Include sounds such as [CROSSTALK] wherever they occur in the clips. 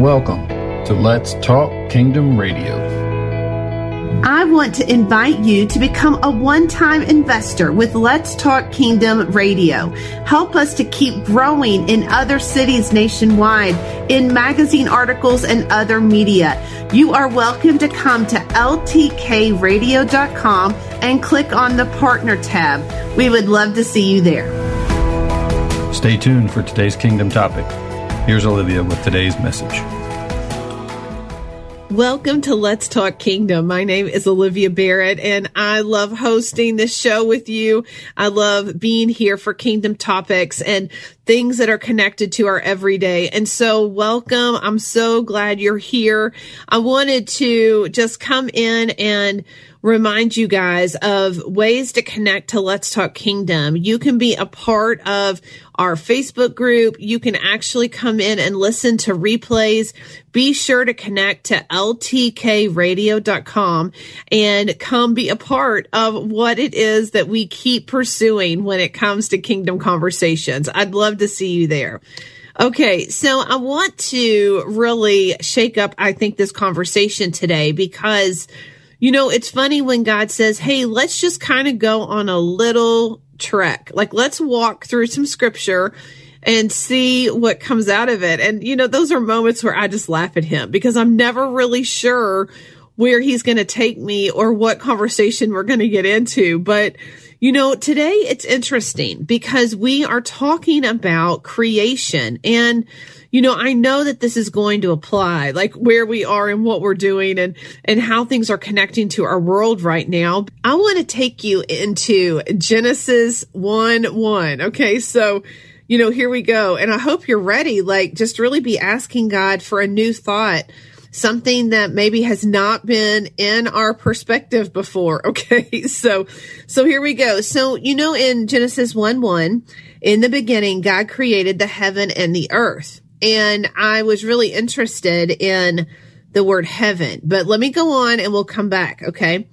Welcome to Let's Talk Kingdom Radio. I want to invite you to become a one time investor with Let's Talk Kingdom Radio. Help us to keep growing in other cities nationwide, in magazine articles and other media. You are welcome to come to ltkradio.com and click on the partner tab. We would love to see you there. Stay tuned for today's Kingdom topic. Here's Olivia with today's message. Welcome to Let's Talk Kingdom. My name is Olivia Barrett and I love hosting this show with you. I love being here for Kingdom topics and things that are connected to our everyday. And so welcome. I'm so glad you're here. I wanted to just come in and remind you guys of ways to connect to Let's Talk Kingdom. You can be a part of our Facebook group. You can actually come in and listen to replays. Be sure to connect to ltkradio.com and come be a part of what it is that we keep pursuing when it comes to kingdom conversations. I'd love to see you there. Okay, so I want to really shake up, I think, this conversation today because you know, it's funny when God says, Hey, let's just kind of go on a little trek. Like, let's walk through some scripture and see what comes out of it. And, you know, those are moments where I just laugh at him because I'm never really sure where he's going to take me or what conversation we're going to get into. But, you know, today it's interesting because we are talking about creation and, you know, I know that this is going to apply, like where we are and what we're doing and, and how things are connecting to our world right now. I want to take you into Genesis 1 1. Okay. So, you know, here we go. And I hope you're ready. Like, just really be asking God for a new thought something that maybe has not been in our perspective before. [LAUGHS] Okay. So, so here we go. So, you know, in Genesis 1 1, in the beginning, God created the heaven and the earth. And I was really interested in the word heaven, but let me go on and we'll come back. Okay.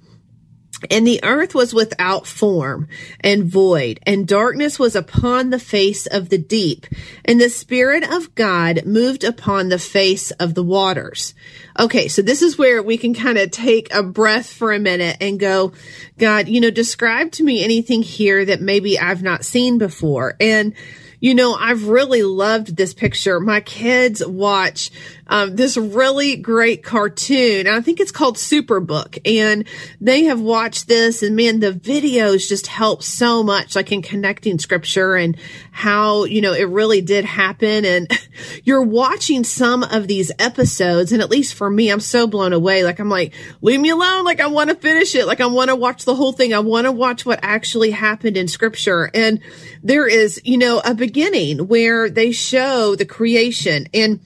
And the earth was without form and void, and darkness was upon the face of the deep, and the Spirit of God moved upon the face of the waters. Okay, so this is where we can kind of take a breath for a minute and go, God, you know, describe to me anything here that maybe I've not seen before. And you know, I've really loved this picture. My kids watch um, this really great cartoon. I think it's called Superbook, and they have watched this. And man, the videos just help so much, like in connecting scripture and how you know it really did happen. And [LAUGHS] you're watching some of these episodes, and at least for me, I'm so blown away. Like I'm like, leave me alone. Like I want to finish it. Like I want to watch the whole thing. I want to watch what actually happened in scripture. And there is, you know, a beginning where they show the creation and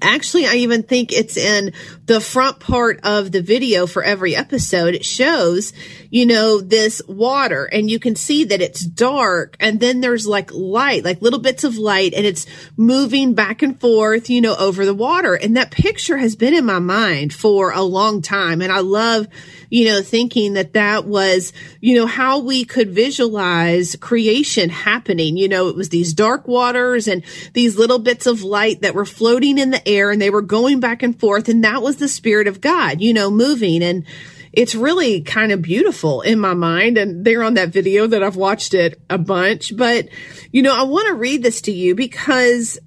Actually, I even think it's in the front part of the video for every episode. It shows, you know, this water and you can see that it's dark and then there's like light, like little bits of light and it's moving back and forth, you know, over the water. And that picture has been in my mind for a long time. And I love, you know, thinking that that was, you know, how we could visualize creation happening. You know, it was these dark waters and these little bits of light that were floating in the air and they were going back and forth. And that was the spirit of God, you know, moving and, it's really kind of beautiful in my mind. And they're on that video that I've watched it a bunch. But, you know, I want to read this to you because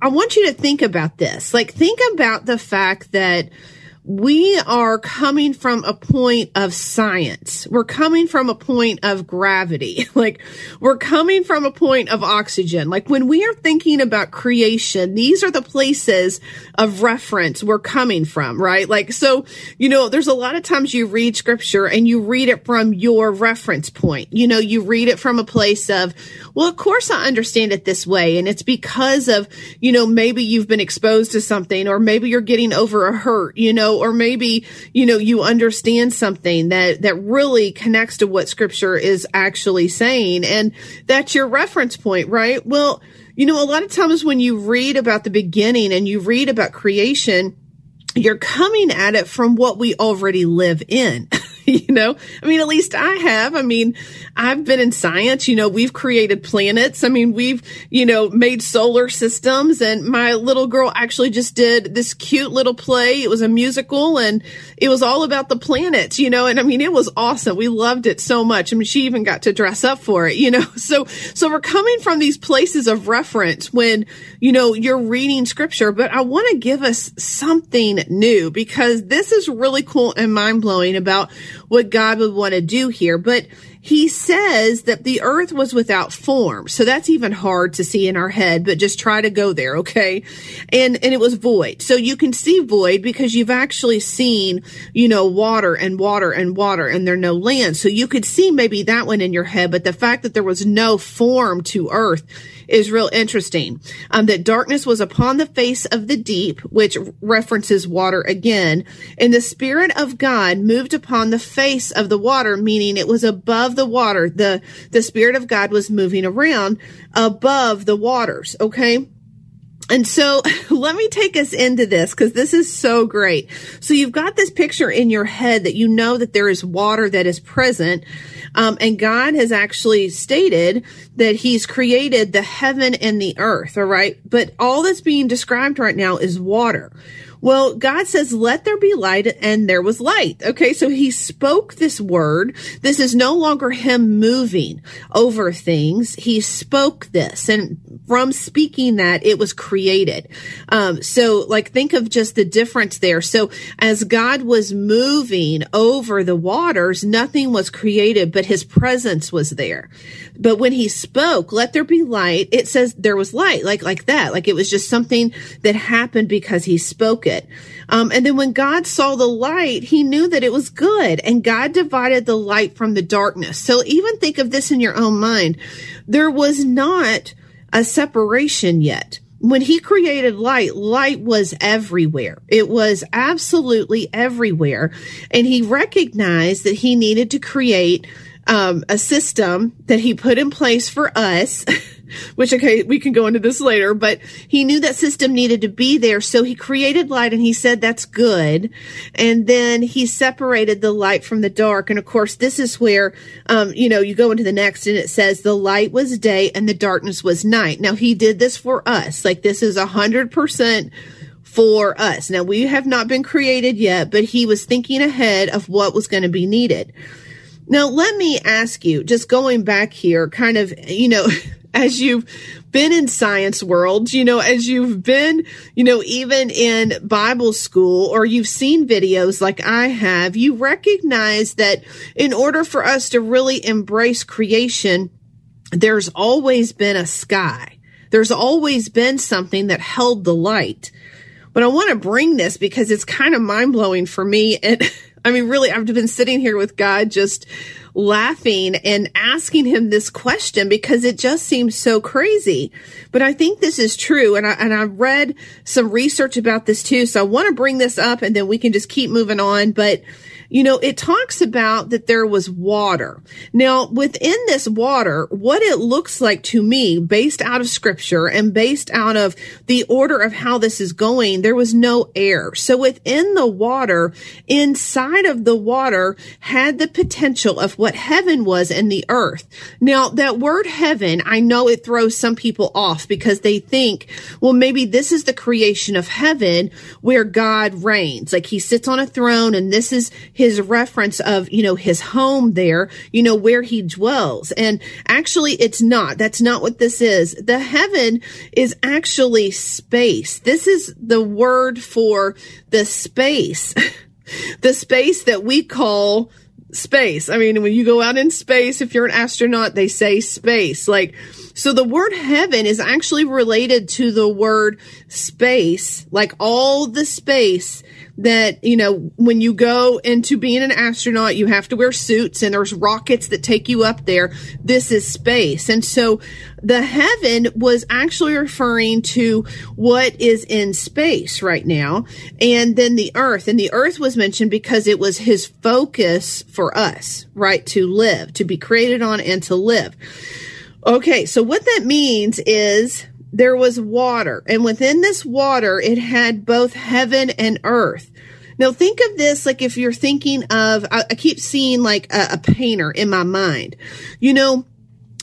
I want you to think about this. Like, think about the fact that we are coming from a point of science. We're coming from a point of gravity. [LAUGHS] Like we're coming from a point of oxygen. Like when we are thinking about creation, these are the places of reference we're coming from, right? Like, so, you know, there's a lot of times you read scripture and you read it from your reference point. You know, you read it from a place of, Well, of course I understand it this way. And it's because of, you know, maybe you've been exposed to something or maybe you're getting over a hurt, you know, or maybe, you know, you understand something that, that really connects to what scripture is actually saying. And that's your reference point, right? Well, you know, a lot of times when you read about the beginning and you read about creation, you're coming at it from what we already live in. [LAUGHS] [LAUGHS] you know, I mean, at least I have. I mean, I've been in science, you know, we've created planets. I mean, we've, you know, made solar systems and my little girl actually just did this cute little play. It was a musical and it was all about the planets, you know, and I mean, it was awesome. We loved it so much. I mean, she even got to dress up for it, you [LAUGHS] know, so, so we're coming from these places of reference when, you know, you're reading scripture, but I want to give us something new because this is really cool and mind blowing about what God would want to do here. But he says that the earth was without form. So that's even hard to see in our head, but just try to go there. Okay. And, and it was void. So you can see void because you've actually seen, you know, water and water and water and there's no land. So you could see maybe that one in your head, but the fact that there was no form to earth is real interesting. Um, that darkness was upon the face of the deep, which references water again. And the Spirit of God moved upon the face of the water, meaning it was above the water. The, the Spirit of God was moving around above the waters. Okay. And so [LAUGHS] let me take us into this because this is so great. So you've got this picture in your head that you know that there is water that is present. Um, and God has actually stated that he's created the heaven and the earth. All right. But all that's being described right now is water. Well, God says, let there be light and there was light. Okay. So he spoke this word. This is no longer him moving over things. He spoke this and from speaking that it was created. Um, so like think of just the difference there. So as God was moving over the waters, nothing was created, but his presence was there. But when he spoke, let there be light, it says there was light, like, like that. Like it was just something that happened because he spoke it. Um, and then when God saw the light, he knew that it was good and God divided the light from the darkness. So even think of this in your own mind. There was not a separation yet when he created light, light was everywhere. It was absolutely everywhere. And he recognized that he needed to create um, a system that he put in place for us, [LAUGHS] [LAUGHS] which, okay, we can go into this later, but he knew that system needed to be there. So he created light and he said, that's good. And then he separated the light from the dark. And of course, this is where, um, you know, you go into the next and it says the light was day and the darkness was night. Now he did this for us. Like this is a hundred percent for us. Now we have not been created yet, but he was thinking ahead of what was going to be needed. Now, let me ask you, just going back here, kind of, you know, [LAUGHS] as you've been in science world, you know, as you've been, you know, even in Bible school or you've seen videos like I have, you recognize that in order for us to really embrace creation, there's always been a sky. There's always been something that held the light. But I want to bring this because it's kind of mind blowing for me. And [LAUGHS] I mean, really, I've been sitting here with God just laughing and asking him this question because it just seems so crazy. But I think this is true. And I, and I read some research about this too. So I want to bring this up and then we can just keep moving on. But you know, it talks about that there was water. Now, within this water, what it looks like to me, based out of scripture and based out of the order of how this is going, there was no air. So within the water, inside of the water had the potential of what heaven was and the earth. Now, that word heaven, I know it throws some people off because they think, well, maybe this is the creation of heaven where God reigns. Like he sits on a throne and this is his reference of, you know, his home there, you know, where he dwells. And actually it's not. That's not what this is. The heaven is actually space. This is the word for the space, [LAUGHS] the space that we call space. I mean, when you go out in space, if you're an astronaut, they say space. Like, So the word heaven is actually related to the word space, like all the space that, you know, when you go into being an astronaut, you have to wear suits and there's rockets that take you up there. This is space. And so the heaven was actually referring to what is in space right now. And then the earth and the earth was mentioned because it was his focus for us, right? To live, to be created on and to live. Okay. So what that means is there was water, and within this water, it had both heaven and earth. Now, think of this like if you're thinking of, I, I keep seeing like a, a painter in my mind. You know,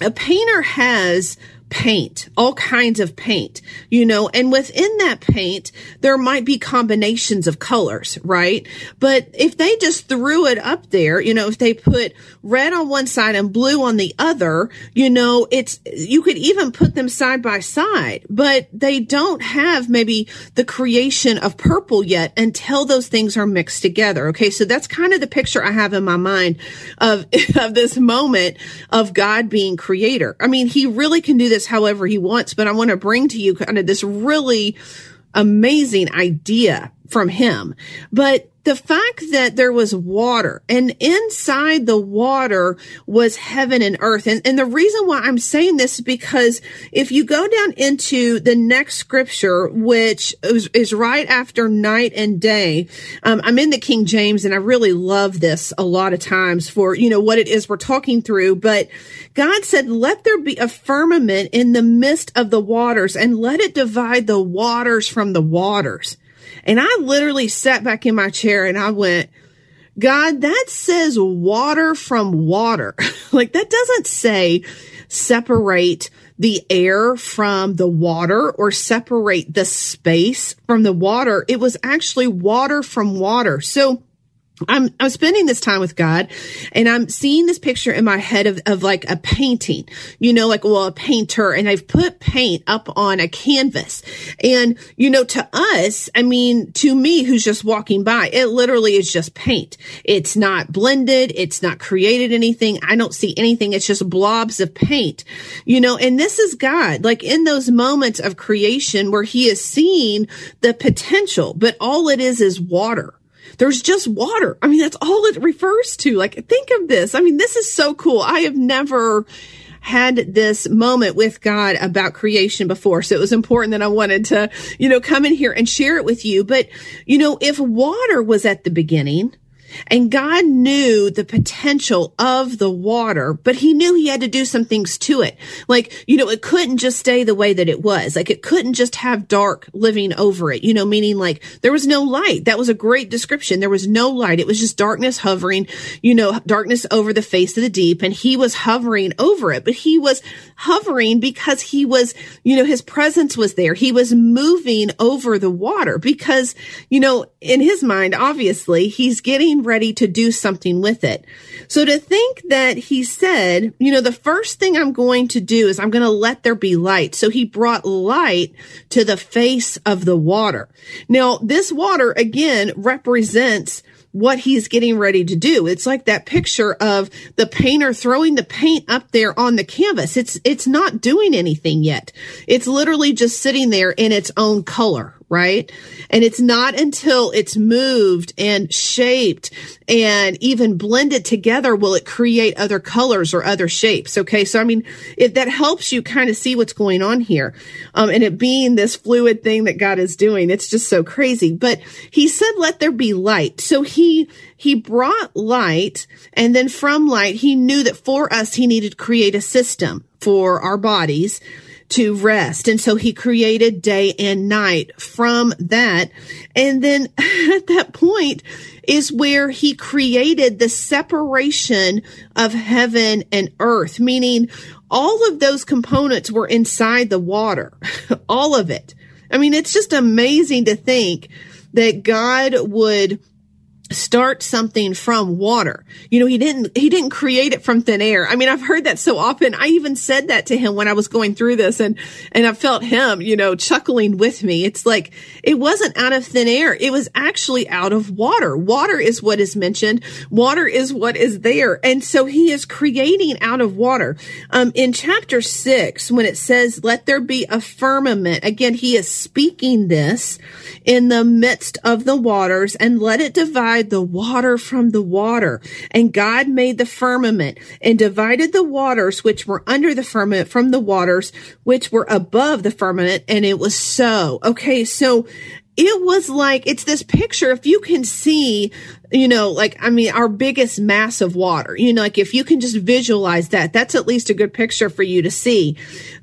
a painter has paint, all kinds of paint, you know, and within that paint, there might be combinations of colors, right? But if they just threw it up there, you know, if they put red on one side and blue on the other, you know, it's, you could even put them side by side, but they don't have maybe the creation of purple yet until those things are mixed together. Okay. So that's kind of the picture I have in my mind of, [LAUGHS] of this moment of God being creator. I mean, he really can do this this however he wants, but I want to bring to you kind of this really amazing idea from him. But the fact that there was water and inside the water was heaven and earth. And, and the reason why I'm saying this is because if you go down into the next scripture, which is, is right after night and day, um, I'm in the King James and I really love this a lot of times for, you know, what it is we're talking through. But God said, let there be a firmament in the midst of the waters and let it divide the waters from the waters. And I literally sat back in my chair and I went, God, that says water from water. [LAUGHS] like that doesn't say separate the air from the water or separate the space from the water. It was actually water from water. So I'm I'm spending this time with God and I'm seeing this picture in my head of, of like a painting, you know, like well, a painter and I've put paint up on a canvas. And, you know, to us, I mean, to me who's just walking by, it literally is just paint. It's not blended, it's not created anything. I don't see anything. It's just blobs of paint, you know, and this is God, like in those moments of creation where he is seeing the potential, but all it is is water there's just water. I mean, that's all it refers to. Like, think of this. I mean, this is so cool. I have never had this moment with God about creation before. So it was important that I wanted to, you know, come in here and share it with you. But, you know, if water was at the beginning, and God knew the potential of the water, but he knew he had to do some things to it. Like, you know, it couldn't just stay the way that it was. Like it couldn't just have dark living over it, you know, meaning like there was no light. That was a great description. There was no light. It was just darkness hovering, you know, darkness over the face of the deep. And he was hovering over it, but he was hovering because he was, you know, his presence was there. He was moving over the water because, you know, in his mind, obviously he's getting ready to do something with it. So to think that he said, you know, the first thing I'm going to do is I'm going to let there be light. So he brought light to the face of the water. Now, this water again represents what he's getting ready to do. It's like that picture of the painter throwing the paint up there on the canvas. It's, it's not doing anything yet. It's literally just sitting there in its own color, right? And it's not until it's moved and shaped and even blended together will it create other colors or other shapes. Okay. So, I mean, if that helps you kind of see what's going on here. Um, and it being this fluid thing that God is doing, it's just so crazy. But he said, let there be light. So he, he brought light and then from light, he knew that for us, he needed to create a system for our bodies to rest. And so he created day and night from that. And then [LAUGHS] at that point is where he created the separation of heaven and earth, meaning all of those components were inside the water, [LAUGHS] all of it. I mean, it's just amazing to think that God would start something from water. You know, he didn't, he didn't create it from thin air. I mean, I've heard that so often. I even said that to him when I was going through this and, and I felt him, you know, chuckling with me. It's like, it wasn't out of thin air. It was actually out of water. Water is what is mentioned. Water is what is there. And so he is creating out of water. Um, in chapter six, when it says, let there be a firmament, again, he is speaking this in the midst of the waters and let it divide the water from the water. And God made the firmament and divided the waters which were under the firmament from the waters which were above the firmament. And it was so. Okay. So it was like it's this picture if you can see you know like i mean our biggest mass of water you know like if you can just visualize that that's at least a good picture for you to see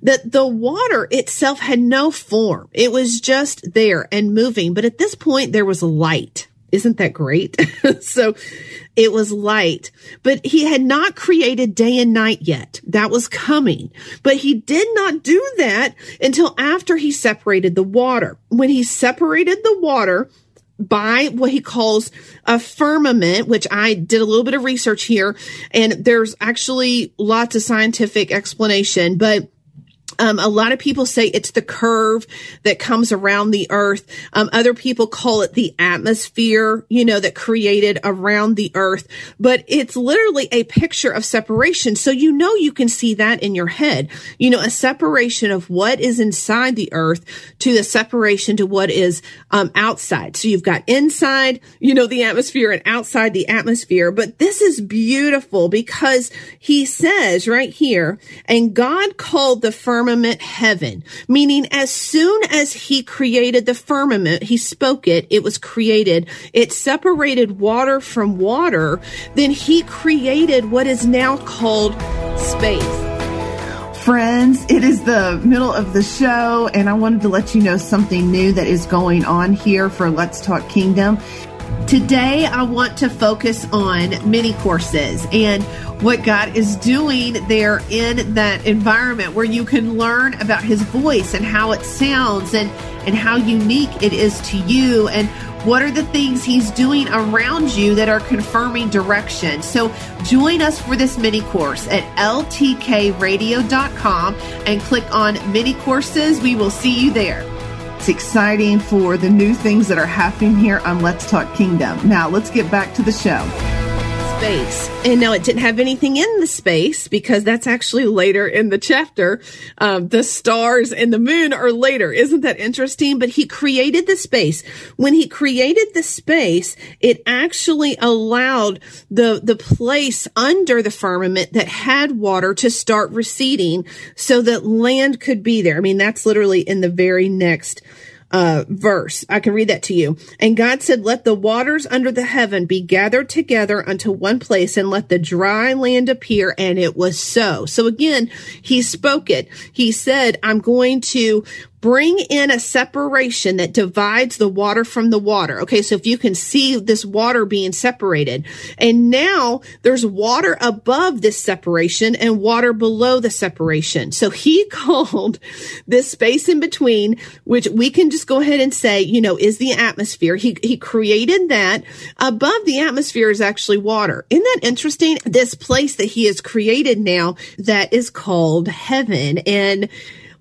that the water itself had no form it was just there and moving but at this point there was light isn't that great? [LAUGHS] so it was light, but he had not created day and night yet. That was coming, but he did not do that until after he separated the water. When he separated the water, by what he calls a firmament, which I did a little bit of research here, and there's actually lots of scientific explanation, but um, a lot of people say it's the curve that comes around the earth. Um, other people call it the atmosphere, you know, that created around the earth, but it's literally a picture of separation. So you know, you can see that in your head, you know, a separation of what is inside the earth to the separation to what is, um, outside. So you've got inside, you know, the atmosphere and outside the atmosphere. But this is beautiful because he says right here, and God called the firmament firmament heaven, meaning as soon as he created the firmament, he spoke it, it was created. It separated water from water. Then he created what is now called space. Friends, it is the middle of the show, and I wanted to let you know something new that is going on here for Let's Talk Kingdom. Today, I want to focus on mini courses and what God is doing there in that environment where you can learn about His voice and how it sounds and, and how unique it is to you and what are the things He's doing around you that are confirming direction. So join us for this mini course at ltkradio.com and click on mini courses. We will see you there. It's exciting for the new things that are happening here on Let's Talk Kingdom. Now, let's get back to the show space. And now it didn't have anything in the space because that's actually later in the chapter. Um, the stars and the moon are later. Isn't that interesting? But he created the space. When he created the space, it actually allowed the, the place under the firmament that had water to start receding so that land could be there. I mean, that's literally in the very next uh, verse. I can read that to you. And God said, let the waters under the heaven be gathered together unto one place and let the dry land appear. And it was so. So again, he spoke it. He said, I'm going to bring in a separation that divides the water from the water. Okay. So if you can see this water being separated and now there's water above this separation and water below the separation. So he [LAUGHS] called this space in between, which we can just go ahead and say, you know, is the atmosphere. He, he created that above the atmosphere is actually water. Isn't that interesting? This place that he has created now that is called heaven and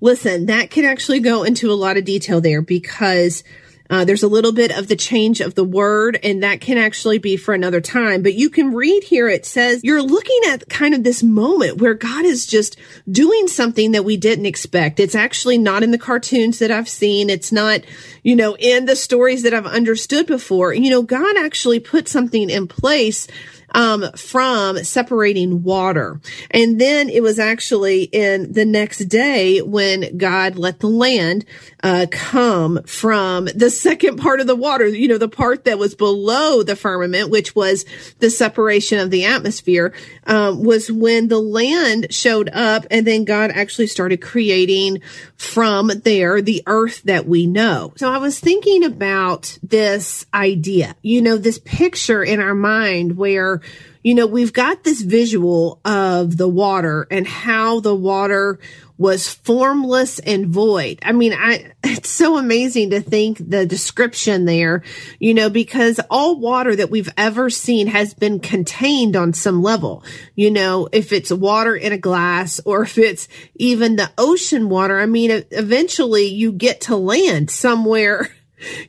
Listen, that can actually go into a lot of detail there because uh, there's a little bit of the change of the word, and that can actually be for another time. But you can read here, it says you're looking at kind of this moment where God is just doing something that we didn't expect. It's actually not in the cartoons that I've seen. It's not, you know, in the stories that I've understood before. You know, God actually put something in place um, from separating water. And then it was actually in the next day when God let the land uh, come from the second part of the water, you know, the part that was below the firmament, which was the separation of the atmosphere, um, was when the land showed up and then God actually started creating from there the earth that we know. So I was thinking about this idea, you know, this picture in our mind where you know, we've got this visual of the water and how the water was formless and void. I mean, I, [LAUGHS] it's so amazing to think the description there, you know, because all water that we've ever seen has been contained on some level. You know, if it's water in a glass or if it's even the ocean water, I mean, eventually you get to land somewhere [LAUGHS]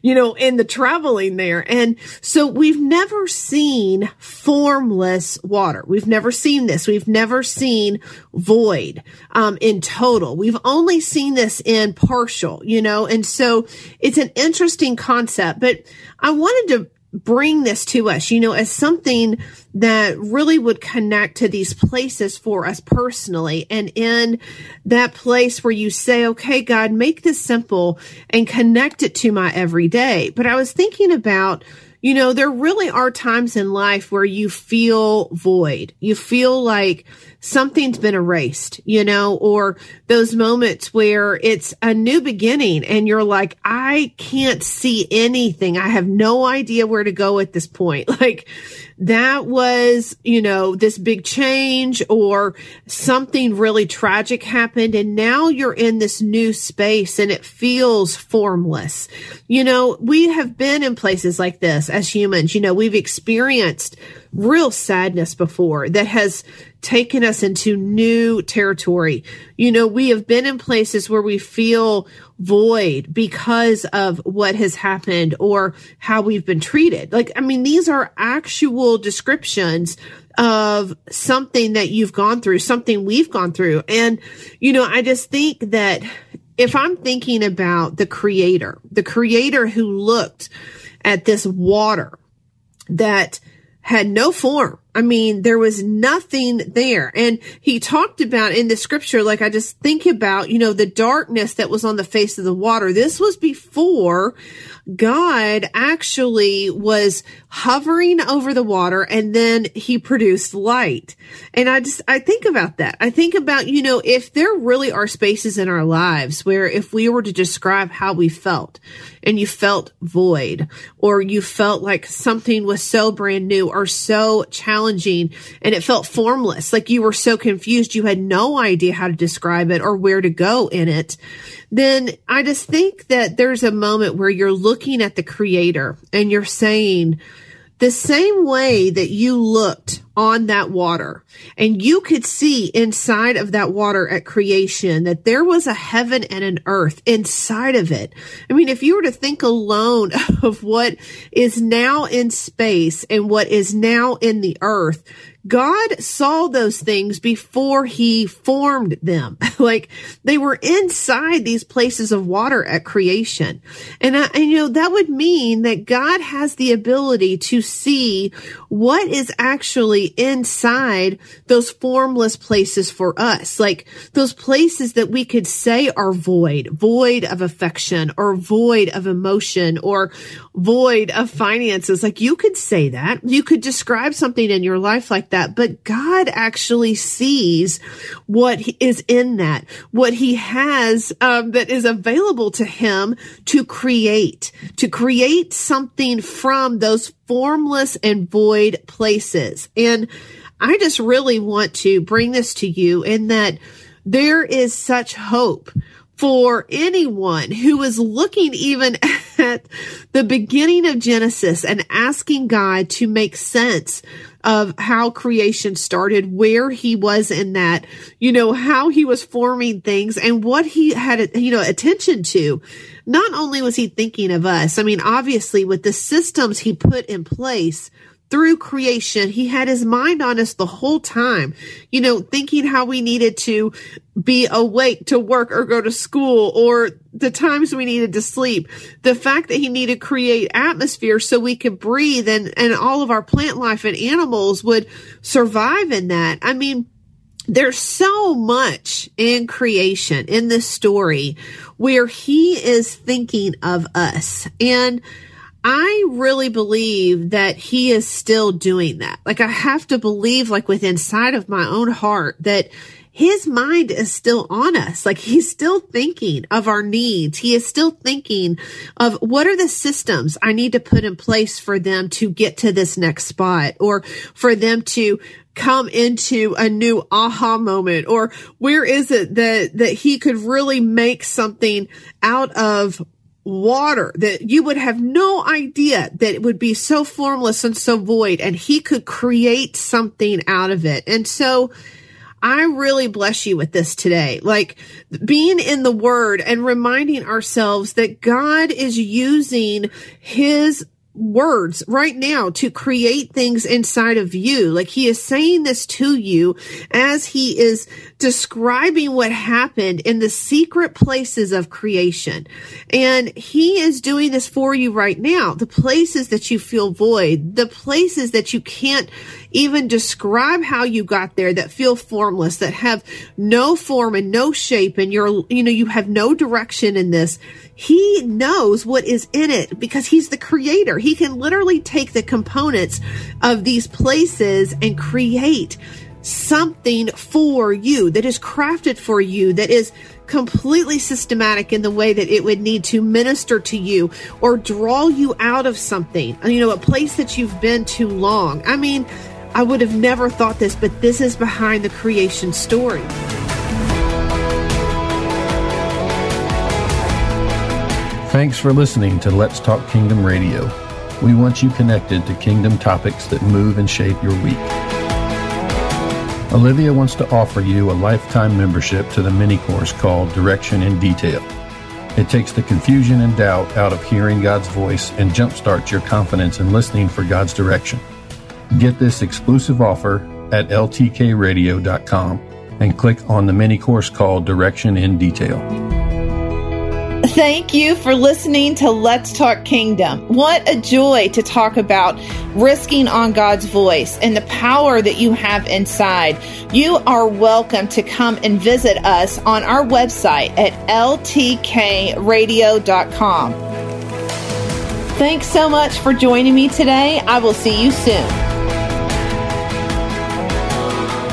you know, in the traveling there. And so we've never seen formless water. We've never seen this. We've never seen void, um, in total. We've only seen this in partial, you know, and so it's an interesting concept, but I wanted to bring this to us, you know, as something that really would connect to these places for us personally. And in that place where you say, okay, God, make this simple and connect it to my everyday. But I was thinking about, you know, there really are times in life where you feel void. You feel like something's been erased, you know, or those moments where it's a new beginning and you're like, I can't see anything. I have no idea where to go at this point. [LAUGHS] Like that was, you know, this big change or something really tragic happened. And now you're in this new space and it feels formless. You know, we have been in places like this as humans. You know, we've experienced real sadness before that has taken us into new territory. You know, we have been in places where we feel void because of what has happened or how we've been treated. Like, I mean, these are actual descriptions of something that you've gone through, something we've gone through. And, you know, I just think that if I'm thinking about the creator, the creator who looked at this water that had no form. I mean, there was nothing there. And he talked about in the scripture, like I just think about, you know, the darkness that was on the face of the water. This was before God actually was hovering over the water and then he produced light. And I just, I think about that. I think about, you know, if there really are spaces in our lives where if we were to describe how we felt and you felt void or you felt like something was so brand new or so challenging and it felt formless, like you were so confused, you had no idea how to describe it or where to go in it then I just think that there's a moment where you're looking at the creator and you're saying, the same way that you looked on that water and you could see inside of that water at creation that there was a heaven and an earth inside of it. I mean, if you were to think alone [LAUGHS] of what is now in space and what is now in the earth, God saw those things before he formed them. [LAUGHS] like they were inside these places of water at creation. And, I, and, you know, that would mean that God has the ability to see what is actually inside those formless places for us. Like those places that we could say are void, void of affection or void of emotion or void of finances. Like you could say that. You could describe something in your life like that, but God actually sees what is in that, what he has um, that is available to him to create, to create something from those formless and void places. And I just really want to bring this to you in that there is such hope for anyone who is looking even [LAUGHS] at the beginning of Genesis and asking God to make sense of how creation started, where he was in that, you know, how he was forming things and what he had, you know, attention to. Not only was he thinking of us, I mean, obviously with the systems he put in place, through creation. He had his mind on us the whole time, you know, thinking how we needed to be awake to work or go to school or the times we needed to sleep. The fact that he needed to create atmosphere so we could breathe and, and all of our plant life and animals would survive in that. I mean, there's so much in creation in this story where he is thinking of us and I really believe that he is still doing that. Like I have to believe like within inside of my own heart that his mind is still on us. Like he's still thinking of our needs. He is still thinking of what are the systems I need to put in place for them to get to this next spot or for them to come into a new aha moment or where is it that that he could really make something out of water that you would have no idea that it would be so formless and so void and he could create something out of it. And so I really bless you with this today. Like being in the word and reminding ourselves that God is using his words right now to create things inside of you. Like he is saying this to you as he is describing what happened in the secret places of creation. And he is doing this for you right now. The places that you feel void, the places that you can't even describe how you got there that feel formless, that have no form and no shape and you're, you know, you have no direction in this. He knows what is in it because he's the creator. He can literally take the components of these places and create something for you that is crafted for you that is completely systematic in the way that it would need to minister to you or draw you out of something, you know, a place that you've been too long. I mean, I would have never thought this, but this is behind the creation story. Thanks for listening to Let's Talk Kingdom Radio. We want you connected to kingdom topics that move and shape your week. Olivia wants to offer you a lifetime membership to the mini course called Direction in Detail. It takes the confusion and doubt out of hearing God's voice and jumpstarts your confidence in listening for God's direction. Get this exclusive offer at ltkradio.com and click on the mini course called Direction in Detail. Thank you for listening to Let's Talk Kingdom. What a joy to talk about risking on God's voice and the power that you have inside. You are welcome to come and visit us on our website at ltkradio.com. Thanks so much for joining me today. I will see you soon.